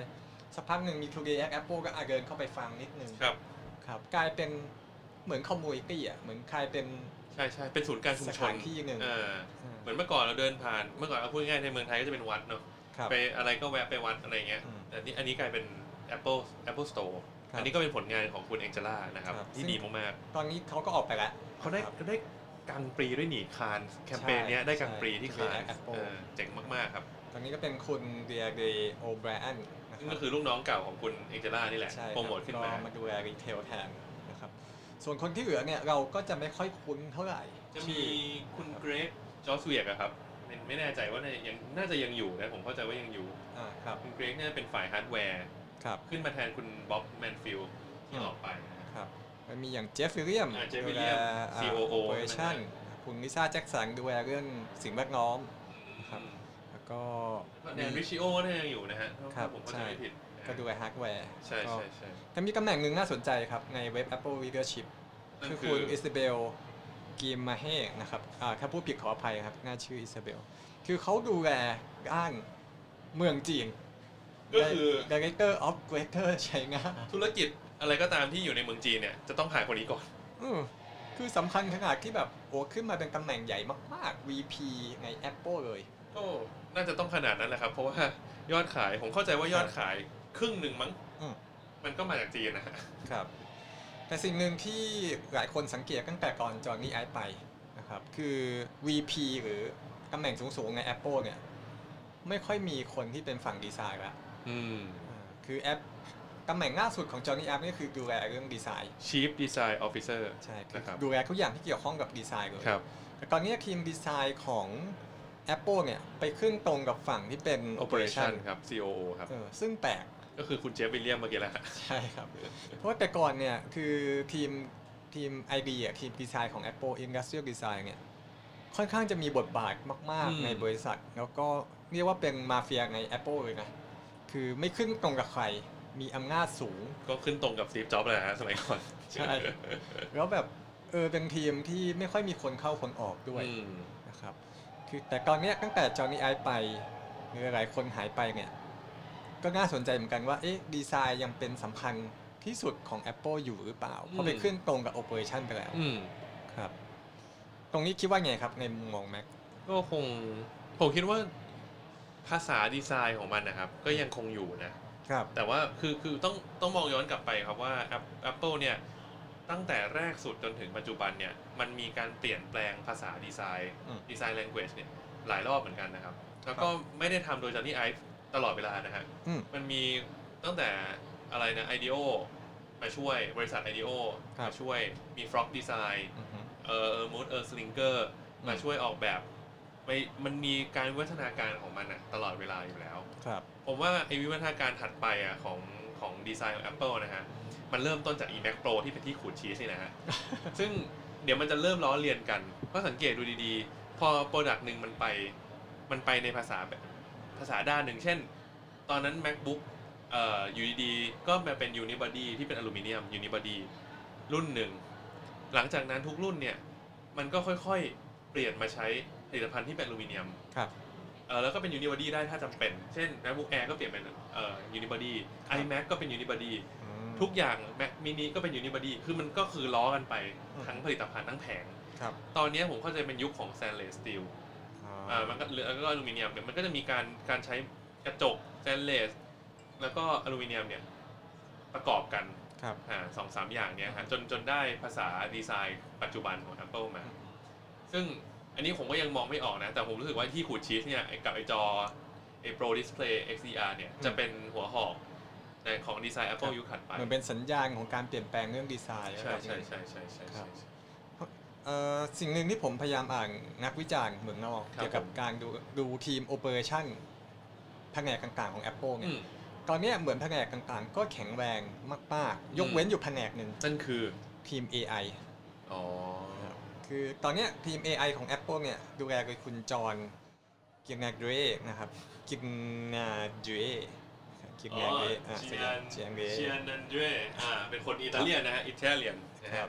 สักพักหนึ่งมี Today at Apple ก็อะเดินเข้าไปฟังนิดนึง ครับ ครับกลายเป็น เหมือนคอมมูนิตี้อะเหมือนใครเป็นใช่ใช่เป็นศูนย์กลารชุมสชถานนที่หนึ่งอ่าอ่าเหมือนเมื่อก่อนเราเดินผ่านเมื่อก่อนเอาพูดง่ายๆในเมืองไทยก็จะเป็นวัดเนาะครับ ไปอะไรก็แวะไปวัดอะไรเงี้ยอืมแต่นี่อันนี้กลายเป็น Apple Apple Store ครับอันนี้ก็เป็นผลงานของคุณเองเจล่านะครับ ครับที่ซึ่ง ดีมากตอนนี้เขาก็ออกไปแล้ว ๆเขาได้ครับได้กังปรีด้วยหนีคานแคมเปญเนี้ยใช่ได้ Grand Prix ที่ใช่คาน Apple เออเจ๋งมากๆครับตอนนี้ก็เป็นคุณ Deirdre O'Brien นะซึ่งครัก็บคือลูกน้องเก่าของคุณ Angela นี่แหละ ใช่โปรโมทขึ้นมา ก็มาดูแล retail แทนนะครับ ส่วนคนที่เหลือเนี่ยเราก็จะไม่ค่อยคุ้นเท่าไหร่จะมีคุณ Greg Joswiak อะครับไม่ไม่แน่ใจว่าน่ายังน่าจะยังอยู่นะผมเข้าใจว่ายังอยู่อ่าครับคุณ Greg เนี่ยเป็นฝ่ายฮาร์ดแวร์ครับขึ้นมาแทนคุณ Bob Mansfield ที่ออกไปนะครับมันมีอย่าง Jeff Williams อ่า Jeff Williams COO operation คุณ Lisa Jackson ดูแลเรื่องสิ่งแวดล้อมครับแล้วก็ก็ Dan Riccio ก็ยังอยู่นะฮะถ้าครับผมเข้าใจไม่ผิดใช่ ก็ดูแลฮาร์ดแวร์ใช่ใช่ใช่ แต่มีตำแหน่งหนึ่งน่าสนใจครับ ในเว็บ Apple Leadership นั่นคือคือคุณ Isabel Ge Mahe นะครับอ่าถ้าพูดผิดขออภัยครับ น่าชื่อ Isabel คือเขาดูแลด้านเมืองจีน ก็คือ Director of Greater China ธุรกิจอะไรก็ตามที่อยู่ในเมืองจีนเนี่ยจะต้องผ่านคนนี้ก่อน อืมคือสำคัญขนาดที่แบบโอ้ขึ้นมาเป็นตำแหน่งใหญ่มากๆ VP ใน Apple เลย ก็น่าจะต้องขนาดนั้นแหละครับ เพราะว่ายอดขายผมเข้าใจว่ายอดขาย ครึ่งหนึ่งมั้งอืมมันก็มาจากจีนนะฮะครับ แต่สิ่งหนึ่งที่หลายคนสังเกตตั้งแต่ก่อนจอห์นนี่ไอซ์ไปนะครับ คือ VP หรือตำแหน่งสูงๆใน Apple เนี่ย ไม่ค่อยมีคนที่เป็นฝั่งดีไซน์ละอืม อ่าคือแอปตำแหน่งล่าสุดของจอห์นนี่ไอซ์นี่คือดูแลเรื่อง design Chief Design Officer ใช่คือนะครับ ดูแลทุกอย่างที่เกี่ยวข้องกับดีไซน์เลย ครับ แต่ตอนนี้ทีมดีไซน์ของ Apple เนี่ย ไปขึ้นตรงกับฝั่งที่เป็น Operation ครับ COO ครับ เออซึ่งแปลก ก็คือคุณ Jeff Williams เมื่อกี้แหละฮะใช่ครับ เพราะว่าแต่ก่อนเนี่ย คือทีมททีม ID อะทีมดีไซน์ของ Apple Industrial Design เนี่ยค่อนข้างจะมีบทบาทมาก อืม ๆ ในบริษัท แล้วก็เรียกว่าเป็นมาเฟียใน Apple เลยนะ คือไม่ขึ้นตรงกับใคร มีอำนาจสูง ก็ขึ้นตรงกับซีฟจ็อบเลยนะฮะสมัยก่อนใช่ แล้วแบบเออเป็นทีมที่ไม่ค่อยมีคนเข้าคนออกด้วย อืม นะครับ คือแต่ตอนเนี้ยตั้งแต่จอห์นนี่ไอซ์ไปหรือหลายๆคนหายไปเนี่ย ก็น่าสนใจเหมือนกันว่าเอ๊ะดีไซน์ยังเป็นสำคัญที่สุดของ Apple อยู่หรือเปล่า เพราะไปอืมขึ้นตรงกับ Operation ไปแล้ว อืม ครับ ตรงนี้คิดว่าไงครับในมุมมองแม็ก ก็คงผมคิดว่าภาษาดีไซน์ของมันนะครับ ก็ยังคงอยู่นะ ครับ แต่ว่าคือคือต้องต้องมองย้อนกลับไปครับว่า App- Apple เนี่ย ตั้งแต่แรกสุดจนถึงปัจจุบันเนี่ย มันมีการเปลี่ยนแปลงภาษาดีไซน์อืมดีไซน์ language เนี่ย หลายรอบเหมือนกันนะครับ แล้วก็ไม่ได้ทำโดยจอห์นนี่ไอฟ์ ตลอดเวลานะฮะอืม มันมีตั้งแต่อะไรนะ IDEO มาช่วยบริษัท IDEO ครับ มาช่วยมี Frog Design อือฮึ Hartmut Esslinger อืม มาช่วยออกแบบไม่มันมีการวิวัฒนาการของมันอะตลอดเวลาอยู่แล้ว ครับ ผมว่าไอ้วิวัฒนาการถัดไปอะของของดีไซน์ของ Apple นะฮะ มันเริ่มต้นจาก ไอ้ Mac Pro ที่เป็นที่ขูดชีสนี่นะฮะ ซึ่งเดี๋ยวมันจะเริ่มล้อเลียนกัน เพราะสังเกตดูดีๆ พอ product หนึ่งมันไป มันไปในภาษาแบบ ภาษาด้านหนึ่ง เช่น ตอนนั้น MacBook เอ่ออยู่ดีๆก็มาเป็น Unibody ที่เป็นอลูมิเนียม Unibody รุ่นหนึ่ง หลังจากนั้นทุกรุ่นเนี่ย มันก็ค่อยๆ เปลี่ยนมาใช้ผลิตภัณฑ์ที่เป็นอลูมิเนียมครับเออแล้วก็เป็น Unibody ได้ถ้าจำเป็น เช่น MacBook Air ก็เปลี่ยนเป็นเอ่อ Unibody ครับ iMac ก็เป็น Unibody อืม ทุกอย่าง Mac mini ก็เป็น Unibody คือมันก็คือล้อกันไป อืม ทั้งผลิตภัณฑ์ทั้งแผง ครับ ตอนนี้ผมเข้าใจเป็นยุคของ stainless steel อ๋ออ่ามันก็หรือแล้วก็อลูมิเนียมเนี่ยมันก็จะมีการการใช้กระจก stainless แล้วก็อลูมิเนียมเนี่ยประกอบกันครับ อ่าสองสามอย่างเนี่ยฮะจนจนได้ภาษาดีไซน์ปัจจุบันของ Apple มาอืมซึ่งอันนี้ผมก็ยังมองไม่ออกนะ แต่ผมรู้สึกว่าที่ขูดชีสเนี่ยไอ้กับไอจอไอ Pro Display XDR เนี่ยจะเป็นหัวหอกในของดีไซน์ Apple ยุคถัดไป เหมือนเป็นสัญญาณของการเปลี่ยนแปลงเรื่องดีไซน์ใช่แบบใช่นี้ใช่ใช่ใช่ครัใช่บ เอ่อสิ่งหนึ่งที่ผมพยายามอ่านนักวิจารณ์เมืองนอก ครับเกี่ยวกับผมการดูดูทีมโอเปอเรชั่นแผนกต่างๆของ Apple เนี่อืยมตอนเนี้ยเหมือนแผนกต่างๆ ก็แข็งแรงมากๆ ยกอืม เว้นอยู่แผนกหนึ่งนั่นคือ ทีม AI อ๋อ คือตอนเนี้ยทีม AI ของ Apple เนี่ยดูแลโดยคุณจอห์นกินนาเดรนะครับกินนาเดรกินนาเดรอ่าเชีเชียยนนเชียนเดร เชียนนันเดรอ่าเป็นคนอิตาเลียนนะฮะ อิตาเลียนนะคครัรับบ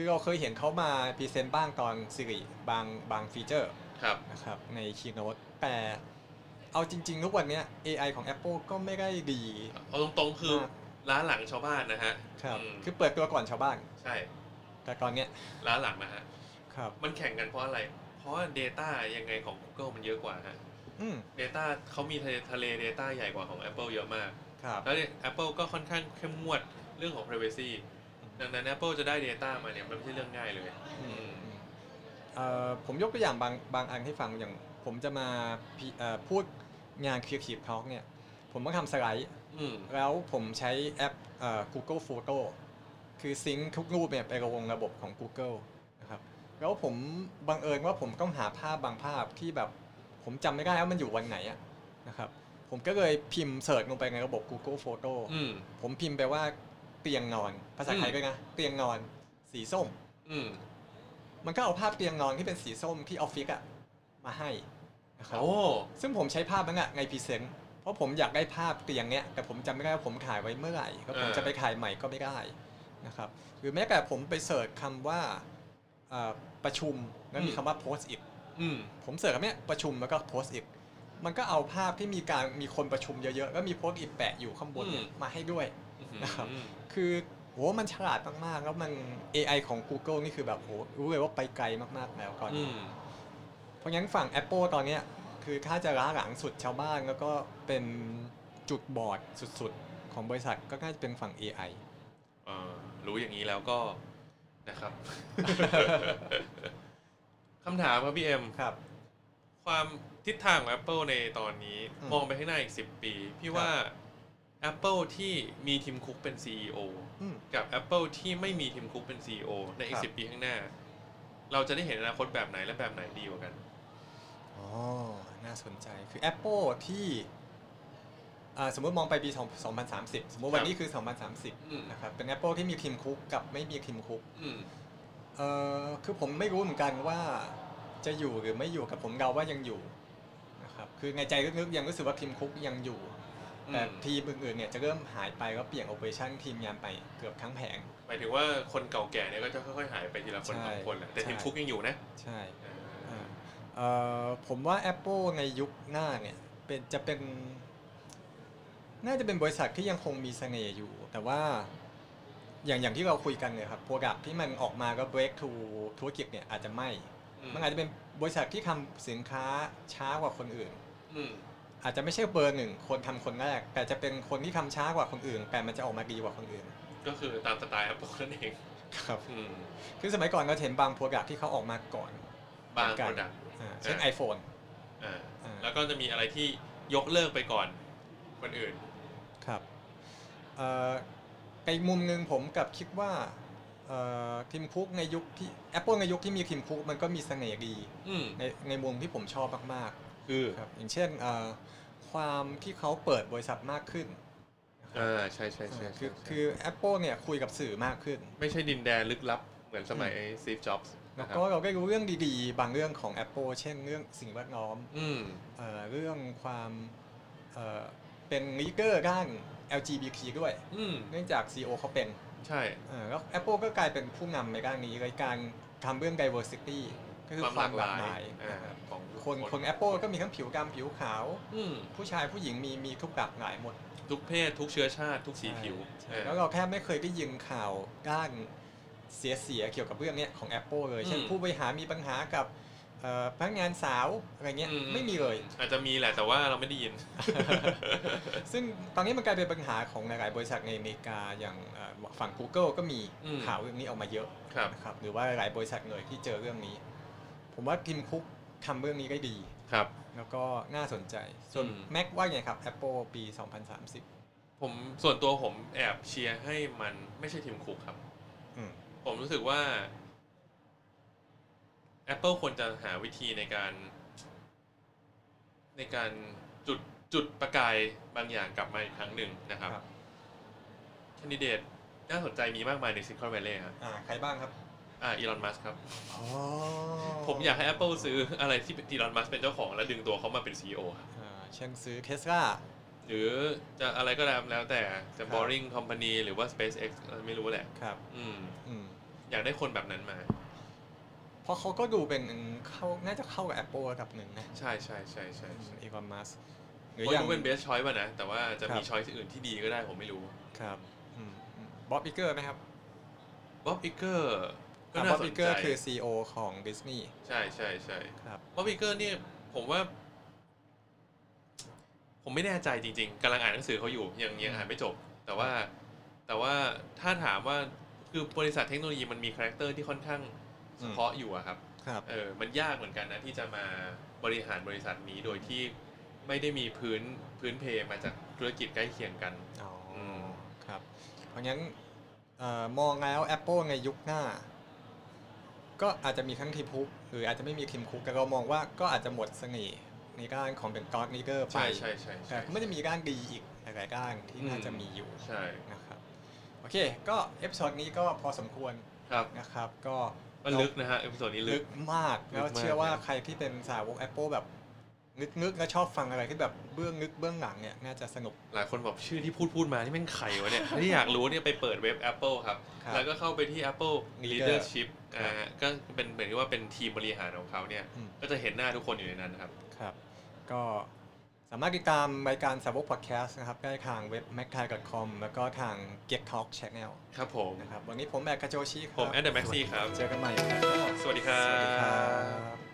คือเราเคยเห็นเขามาพรีเซนต์บ้างตอนสิริบางบางฟีเจอร์ครับ นะครับใน Keynote แต่เอาจริง ๆ ทุกวันเนี้ย AI ของ Apple ก็ไม่ได้ดี เอาตรงๆคือมากร้านหลังชาวบ้านนะฮะครับอืมคือเปิดตัวก่อนชาวบ้าน ใช่แต่ตอนเนี้ยร้านหลังนะฮะ ครับมันแข่งกันเพราะอะไร เพราะว่า Data ยังไงของ Google มันเยอะกว่าฮะ อืม Data เขามีทะเลทะเล Data ใหญ่กว่าของ Apple เยอะมาก ครับ แล้ว Apple ก็ค่อนข้างเข้มงวดเรื่องของ privacy ดังนั้น Apple จะได้ Data มาเนี่ยมันไม่ใช่เรื่องง่ายเลยอืมอืมเอ่อผมยกตัวอย่างบางบางอันให้ฟังอย่างผมจะมาพิเอ่อพูดงาน Creative Talk เนี่ย ผมต้องทำสไลด์ อืมแล้วผมใช้แอปเอ่อ Google Photo คือซิงค์ทุกรูปเนี่ยไปลงระบบของ Google นะครับแล้วผมบังเอิญว่าผมต้องหาภาพบางภาพที่แบบผมจำไม่ได้ว่ามันอยู่วันไหนอะนะครับผมก็เลยพิมพ์เสิร์ชลงไปในระบบ Google Photo อืมผมพิมพ์ไปว่า เตียงนอน ภาษาไทยอืมด้วยนะเตียงนอน สีส้ม อืมมันก็เอาภาพเตียงนอนที่เป็นสีส้มที่ออฟฟิศอะมาให้นะครับโอ้ซึ่งผมใช้ภาพนั้นอะในพรีเซนต์เพราะผมอยากได้ภาพเตียงเนี้ยแต่ผมจำไม่ได้ว่าผมถ่ายไว้เมื่อไหร่แล้วผมเออจะไปถ่ายใหม่ก็ไม่ได้นะครับหรือแม้แต่ผมไปเสิร์ชคำว่าเอ่อประชุมแล้วมีคำว่า post it อืมผมเสิร์ชคำเนี้ยประชุมแล้วก็ post it มันก็เอาภาพที่มีการมีคนประชุมเยอะๆแล้วมี post it แปะอยู่ข้างบนเนี่ยอืมมาให้ด้วย นะครับอืมคือโหมันฉลาดมากๆ แล้วมัน AI ของ Google นี่คือแบบโหรู้เลยว่าไปไกลมากๆแล้วก่อน อืมเพราะงั้นฝั่ง Apple ตอนเนี้ยคือถ้าจะล้าหลังสุดชาวบ้านแล้วก็เป็นจุดบอดสุดๆ ของบริษัทก็น่าจะเป็นฝั่ง AI เอ่อรู้อย่างนี้แล้วก็นะครับ คำถามครับพี่เอ็ม ครับ ความทิศทางของ Apple ในตอนนี้ อืมมองไปข้างหน้าอีก 10 ปี พี่ว่า Apple ที่มีทีมคุกเป็น CEO อืม กับ Apple ที่ไม่มีทีมคุกเป็น CEO ในอีคกรับ10ปีข้างหน้า เราจะได้เห็นอนาคตแบบไหนและแบบไหนดีกว่ากัน อ๋อ น่าสนใจ คือ Apple ที่อ่าสมมติมองไปปี2030 สมมติวันนี้คือ อืม 2030 นะครับ เป็น Apple ที่มีทีมคุกกับไม่มีทีมคุก อืม เออคือผมไม่รู้เหมือนกันว่าจะอยู่หรือไม่อยู่กับผมเดาว่ายังอยู่นะครับ คือในใจลึกๆยังรู้สึกว่าทีมคุกยังอยู่ แต่อืมทีมอื่นๆเนี่ยจะเริ่มหายไปก็เปลี่ยนโอเปอเรชั่นทีมงานไปเกือบทั้งแผง หมายถึงว่าคนเก่าแก่เนี่ยก็จะค่อยๆหายไปทีละคนใช่สองคนแหละแต่ใช่ ทีมคุกยังอยู่นะใช่เอออ่าเอ่อผมว่า Apple ในยุคหน้าเนี่ยเป็นจะเป็น น่าจะเป็นบริษัทที่ยังคงมีเสน่ห์อยู่ แต่ว่าอย่างอย่างที่เราคุยกันเนี่ยครับโปรดักที่มันออกมาก็ break to ธุรกิจเนี่ยอาจจะไม่ มันอาจจะเป็นบริษัทที่ทำสินค้าช้ากว่าคนอื่น อืม อาจจะไม่ใช่เบอร์หนึ่งคนทำคนแรก แต่จะเป็นคนที่ทำช้ากว่าคนอื่น แต่มันจะออกมาดีกว่าคนอื่น ก็คือตามสไตล์ Apple นั่นเองครับอืมคือสมัยก่อนเราเห็นบาง product ที่เขาออกมาก่อน บางเหมือนกันอ่าเช่นอ่า iPhone อ่าอ่าแล้วก็จะมีอะไรที่ยกเลิกไปก่อนคนอื่นครับเอ่อแต่อีกมุมหนึ่งผมกลับคิดว่าเอ่อ Tim Cook ในยุคที่ Apple ในยุคที่มี Tim Cook มันก็มีเสน่ห์ดีอืมในในมุมที่ผมชอบมาก คือๆครับอย่างเช่นเอ่อความที่เขาเปิดบริษัทมากขึ้นอ่าใช่ใช่ใช่เอ่อใช่คือใช่คือ Apple เนี่ยคุยกับสื่อมากขึ้น ไม่ใช่ดินแดนลึกลับ เหมือนสมัยซีฟจ็อบส์แล้นะวครับก็เราได้รู้เรื่องดีๆ บางเรื่องของ Apple เช่นเรื่องสิ่งแวดล้อมอืม เอ่อเรื่องความเอ่อเป็นลีเกอร์ด้าน LGBT ด้วย อืม เนื่องจาก CEO เขาเป็นใช่ เอ่อแล้ว Apple ก็กลายเป็นผู้นำในด้านนี้ในการทำเรื่อง diversity ก็คือความหลากหลายอ่านะครับของ คนคน Apple ก็มีทั้งผิวดำผิวขาว อืมผู้ชายผู้หญิงมีมีทุกหลากหลายหมดทุกเพศทุกเชื้อชาติทุกสีผิวใช่เออ แล้วเราแทบไม่เคยได้ยินข่าวด้านเสียเสียๆเกี่ยวกับเรื่องเนี้ยของ Apple เลย เช่นอืม ผู้บริหารมีปัญหากับเอ่อพนักงานสาวอะไรเงี้ยอืไม่มีเลย อาจจะมีแหละแต่ว่าเราไม่ได้ยิน ซึ่งตอนนี้มันกลายเป็นปัญหาของหลายๆบริษัทในอเมริกาอย่างเอ่อฝั่ง Google ก็มีอืม ข่าวเรื่องนี้ออกมาเยอะครับ นะครับหรือว่าหลายๆบริษัทเลยที่เจอเรื่องนี้ ผมว่าทีมคุก ทำเรื่องนี้ได้ดี ครับ แล้วก็น่าสนใจ ส่วนอืม Mac ว่าไงครับ Apple ปี 2030 ผมส่วนตัวผมแอบเชียร์ให้มันไม่ใช่ทีมคุกครับ อืม ผมรู้สึกว่า Apple ควรจะหาวิธีในการ ในการจุดจุดประกายบางอย่างกลับมาอีกครั้งหนึ่งนะครับครับแคนดิเดตน่าสนใจมีมากมายในซิ l ิคอน v วล l ์ครับ อ่า ใครบ้างครับ อ่าอีลอนมัสครับ อ๋อผมอยากให้ Apple ซื้ออะไรที่อีลอนมัสเป็นเจ้าของ แล้วดึงตัวเขามาเป็น CEO ครับอ่าเช่นซื้อเทสลา หรือจะอะไรก็แล้วแล้วแต่จะ ครับ Boring Company หรือว่า SpaceX ไม่รู้แหละ ครับอืม อืมอยากได้คนแบบนั้นมา เพราะเขาก็ดูเป็นเข้าน่าจะเข้ากับ Apple ระดับหนึ่งนะใช่ใช่ใช่ใช่ใช่อีลอนมัสไม่รู้เป็น best choice ป่ะนะ แต่ว่าจะมีครับ choice อื่นที่ดีก็ได้ผมไม่รู้ครับ Bob Iger ไหมครับ Bob Iger ก็น่าสนใจอร์คือ CEO ของดิสนีย์ใช่ใช่ใช่ครับ Bob Iger นี่ผมว่า ผมไม่แน่ใจจริง ๆกำลังอ่านหนังสือเขาอยู่ยังยังอ่านไม่จบ แต่ว่าแต่ว่าถ้าถามว่าคือบริษัทเทคโนโลยีมันมี character ที่ค่อนข้างเฉพาะอยู่อะครับ ครับ เออ มันยากเหมือนกันนะที่จะมาบริหารบริษัทนี้โดยที่ไม่ได้มีพื้นพื้นเพมาจากธุรกิจใกล้เคียงกัน อ๋ออม ครับ เพราะงั้นเอ่อมองแล้ว Apple ในยุคหน้า ก็อาจจะมีทั้ง Tim Cook หรืออาจจะไม่มี Tim Cook แต่เรามองว่าก็อาจจะหมดเสน่ห์ในด้านของเป็นกอดนิเกอร์ไปใช่ใช่ใช่แต่ใช่ ก็ไม่ได้มีด้านดีอีกหลายๆด้านที่น่าจะมีอยู่ใช่ นะครับโอเค ก็ episode นี้ก็พอสมควรครับนะครับก็ มันลึกนะฮะ episode นี้ลึกมากลึกแล้วมากเชื่อว่าเลยใครที่เป็นสาวก Apple แบบ นึกๆและชอบฟังอะไรที่แบบเบื้องลึกเบื้องหลังเนี่ยน่าจะสนุก หลายคนบอกชื่อที่พูดพูดมานี่แม่งไข่วะเนี่ย ที่อยากรู้เนี่ยไปเปิดเว็บ Apple ครับ ครับแล้วก็เข้าไปที่ Apple Leader Leadership ครับอ่าก็เป็นเหมือนกับว่าเป็นทีมบริหารของเขาเนี่ย อืม ก็จะเห็นหน้าทุกคนอยู่ในนั้นครับ ครับ ก็สามารถติดตามรายการสาวกพอดแคสต์นะครับ ได้ทางเว็บ m a c t i c o m แล้วก็ทาง Get Talk Channel ครับผม นะครับ วันนี้ผมแบกกาโจชิครับผมแอดเดอร์แม็กซี่ครับ เจอกันใหม่ครับสวัสดีครับ